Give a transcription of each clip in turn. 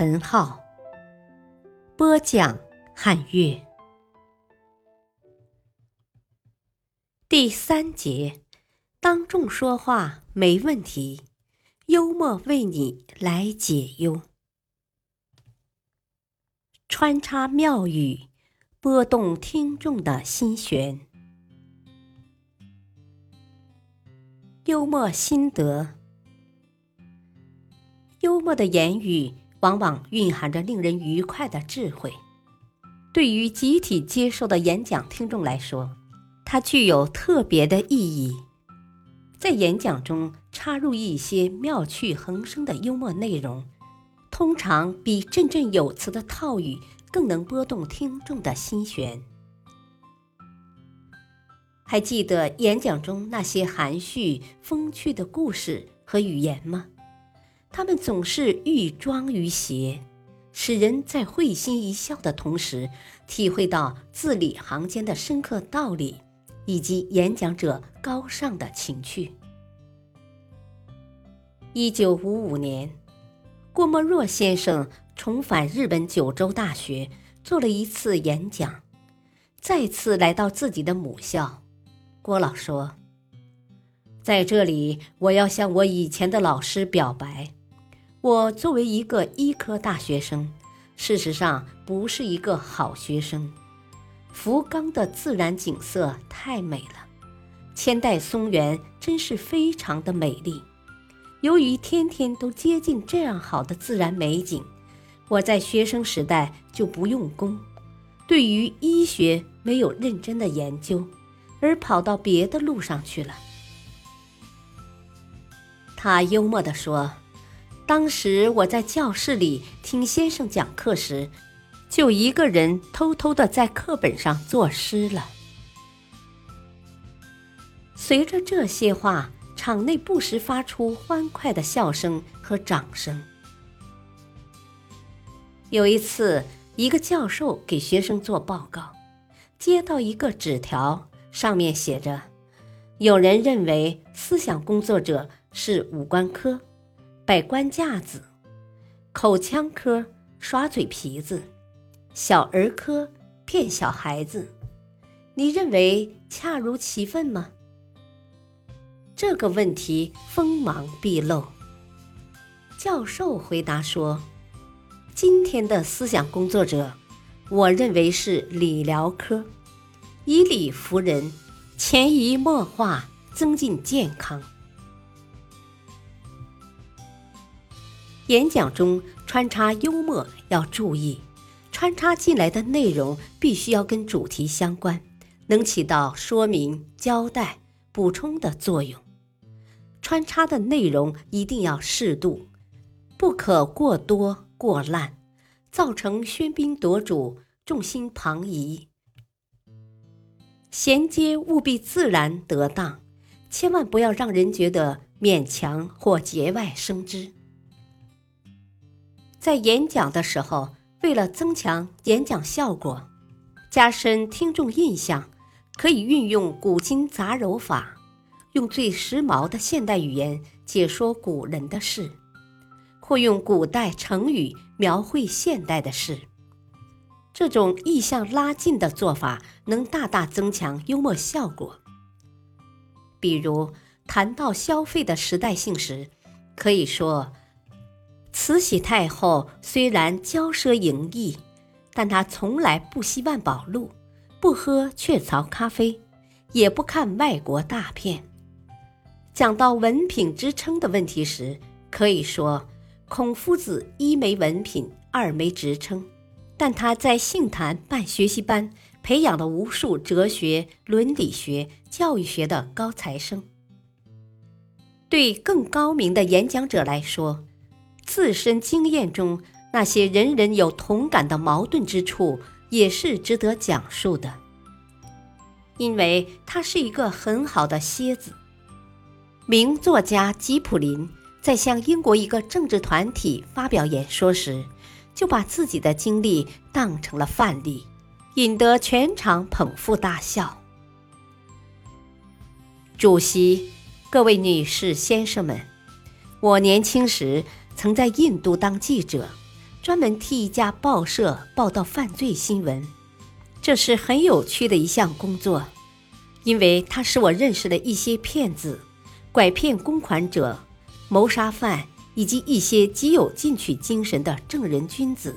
陈浩，播讲汉乐。第三节，当众说话没问题。幽默为你来解忧，穿插妙语，拨动听众的心弦。幽默心得：幽默的言语往往蕴含着令人愉快的智慧。对于集体接受的演讲听众来说，它具有特别的意义。在演讲中插入一些妙趣横生的幽默内容，通常比振振有词的套语更能拨动听众的心弦。还记得演讲中那些含蓄风趣的故事和语言吗？他们总是寓庄于谐，使人在会心一笑的同时，体会到字里行间的深刻道理。以及演讲者高尚的情趣。一九五五年，郭沫若先生重返日本九州大学，做了一次演讲。再次来到自己的母校，郭老说：“在这里，我要向我以前的老师表白，我作为一个医科大学生，事实上不是一个好学生。”福冈的自然景色太美了，千代松原真是非常的美丽。由于天天都接近这样好的自然美景，我在学生时代就不用功，对于医学没有认真的研究，而跑到别的路上去了。他幽默地说：“当时我在教室里听先生讲课时。”就一个人偷偷的在课本上作诗了。随着这些话，场内不时发出欢快的笑声和掌声。有一次，一个教授给学生做报告，接到一个纸条，上面写着：“有人认为思想工作者是五官科，摆官架子，口腔科耍嘴皮子。”小儿科骗小孩子，你认为恰如其分吗？这个问题锋芒毕露。教授回答说：“今天的思想工作者，我认为是理疗科，以理服人，潜移默化增进健康。”演讲中穿插幽默要注意。穿插进来的内容必须要跟主题相关，能起到说明、交代、补充的作用。穿插的内容一定要适度，不可过多过滥，造成喧宾夺主、众心旁移。衔接务必自然得当，千万不要让人觉得勉强或节外生枝。在演讲的时候。为了增强演讲效果，加深听众印象，可以运用古今杂糅法，用最时髦的现代语言解说古人的事，或用古代成语描绘现代的事。这种意象拉近的做法，能大大增强幽默效果。比如谈到消费的时代性时，可以说。慈禧太后虽然骄奢淫逸，但她从来不吸万宝路，不喝雀巢咖啡，也不看外国大片。讲到文凭之称的问题时，可以说孔夫子一没文凭，二没职称，但他在杏坛办学习班，培养了无数哲学、伦理学、教育学的高材生。对更高明的演讲者来说，自身经验中那些人人有同感的矛盾之处也是值得讲述的，因为他是一个很好的蝎子。名作家吉普林在向英国一个政治团体发表演说时，就把自己的经历当成了范例，引得全场捧腹大笑。主席，各位女士、先生们，我年轻时曾在印度当记者。专门替一家报社报道犯罪新闻，这是很有趣的一项工作，因为它使我认识了一些骗子、拐骗公款者、谋杀犯以及一些极有进取精神的正人君子。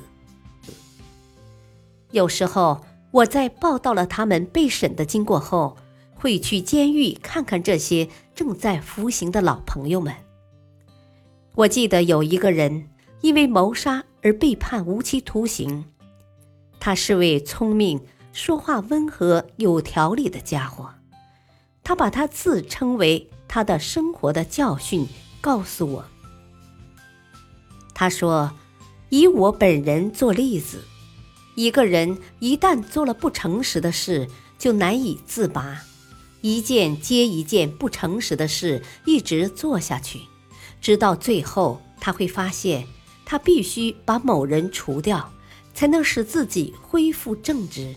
有时候，我在报道了他们被审的经过后，会去监狱看看这些正在服刑的老朋友们。我记得有一个人因为谋杀。而被判无期徒刑。他是位聪明、说话温和、有条理的家伙。他把他自称为他的生活的教训告诉我。他说：“以我本人做例子，一个人一旦做了不诚实的事，就难以自拔，一件接一件不诚实的事一直做下去，直到最后他会发现。”他必须把某人除掉，才能使自己恢复正直。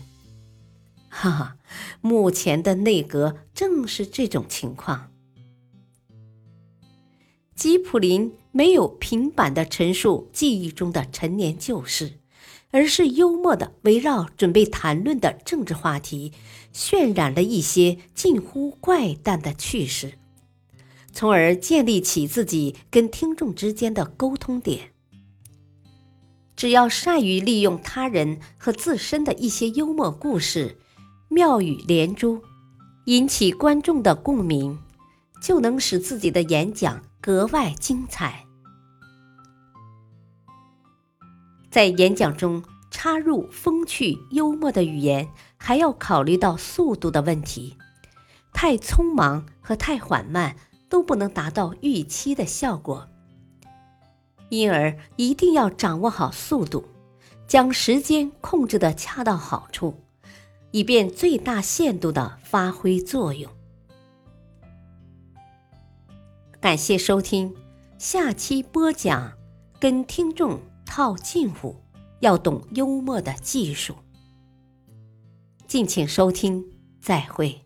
哈哈，目前的内阁正是这种情况。吉普林没有平板的陈述记忆中的陈年旧事，而是幽默的围绕准备谈论的政治话题，渲染了一些近乎怪诞的趣事，从而建立起自己跟听众之间的沟通点。只要善于利用他人和自身的一些幽默故事，妙语连珠，引起观众的共鸣，就能使自己的演讲格外精彩。在演讲中插入风趣幽默的语言，还要考虑到速度的问题，太匆忙和太缓慢都不能达到预期的效果。因而一定要掌握好速度，将时间控制的恰到好处，以便最大限度的发挥作用。感谢收听，下期播讲，跟听众套近乎，要懂幽默的技术。敬请收听，再会。